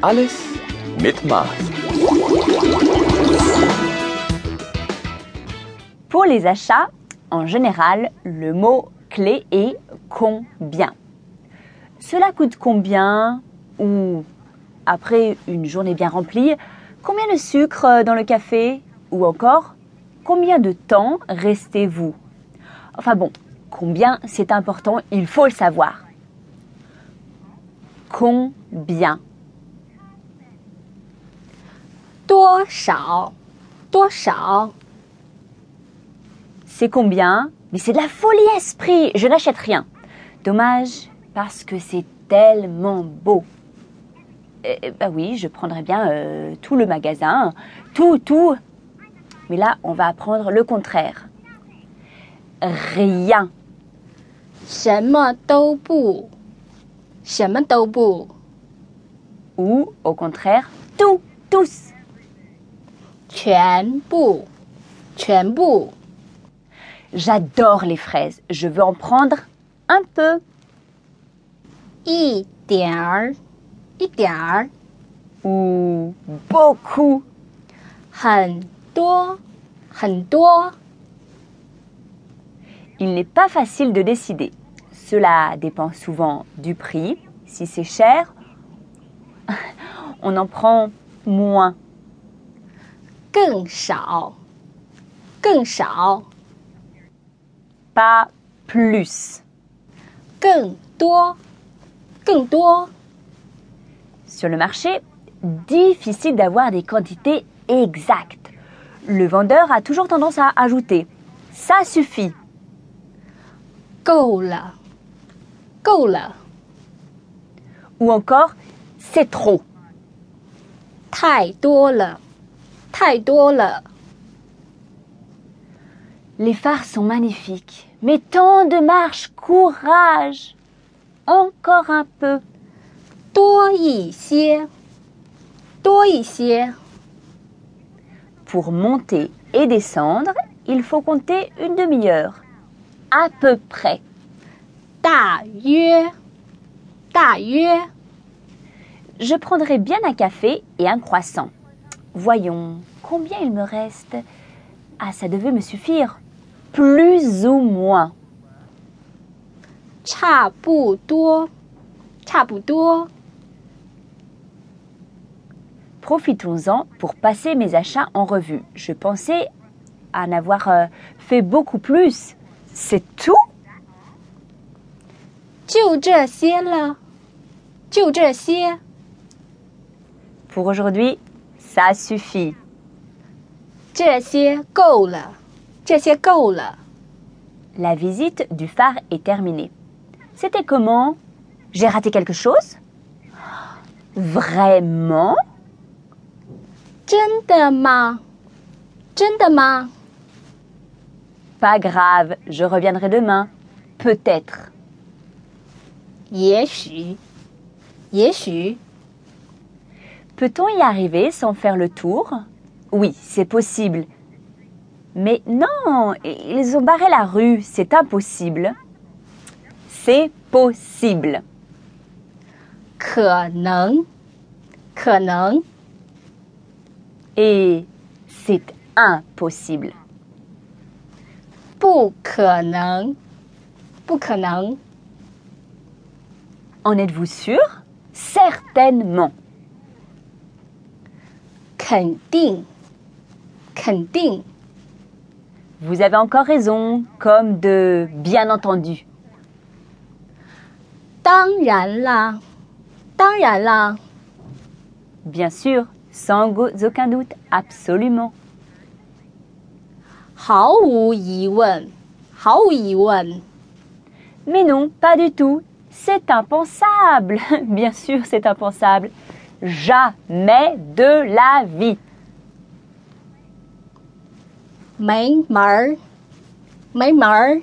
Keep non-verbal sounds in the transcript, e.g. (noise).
Alles mit Maß. Pour les achats, en général, le mot clé est combien. Cela coûte combien Ou après une journée bien remplie, combien de sucre dans le café Ou encore, combien de temps restez-vous Enfin bon, combien c'est important, il faut le savoir. Combien 多少？多少？ C'est combien Mais c'est de la folie esprit, je n'achète rien. Dommage, parce que c'est tellement beau. Eh, bah oui, je prendrais bien euh, tout le magasin, tout, tout. Mais là, on va apprendre le contraire. Rien. 什么都不，什么都不， Ou, au contraire, tout, tous. 全部，全部， J'adore les fraises. Je veux en prendre un peu. 一点儿，一点儿， Ou beaucoup. 很多，很多， Il n'est pas facile de décider. Cela dépend souvent du prix. Si c'est cher, (laughs) on en prend moins. 更少，更少， Pas plus. 更多，更多， Sur le marché, difficile d'avoir des quantités exactes. Le vendeur a toujours tendance à ajouter ⁇ ça suffit ⁇ 够了，够了， ou encore ⁇ c'est trop ⁇ 太多了， 太多了， Les phares sont magnifiques, mais tant de marche, courage Encore un peu. 多一些，多一些， Pour monter et descendre, il faut compter une demi-heure. À peu près. 大约，大约， Je prendrai bien un café et un croissant. Voyons, combien il me reste Ah, ça devait me suffire. Plus ou moins. Cha Profitons-en pour passer mes achats en revue. Je pensais en avoir euh, fait beaucoup plus. C'est tout? Pour aujourd'hui, ça suffit. 这些够了，这些够了。 La visite du phare est terminée. C'était comment J'ai raté quelque chose Vraiment 真的吗？真的吗？ Pas grave, je reviendrai demain. Peut-être. 也许，也许， Peut-on y arriver sans faire le tour Oui, c'est possible. Mais non, ils ont barré la rue, c'est impossible. C'est possible. 可能，可能， Et c'est impossible. 不可能，不可能。 En êtes-vous sûr Certainement. 肯定，肯定， Vous avez encore raison, comme de bien entendu. 当然啦，当然啦， Bien sûr, sans go- aucun doute, absolument. 毫无疑问，毫无疑问。 Mais non, pas du tout. C'est impensable. (laughs) Bien sûr, c'est impensable. jamais de la vie. Même meurt. Même meurt.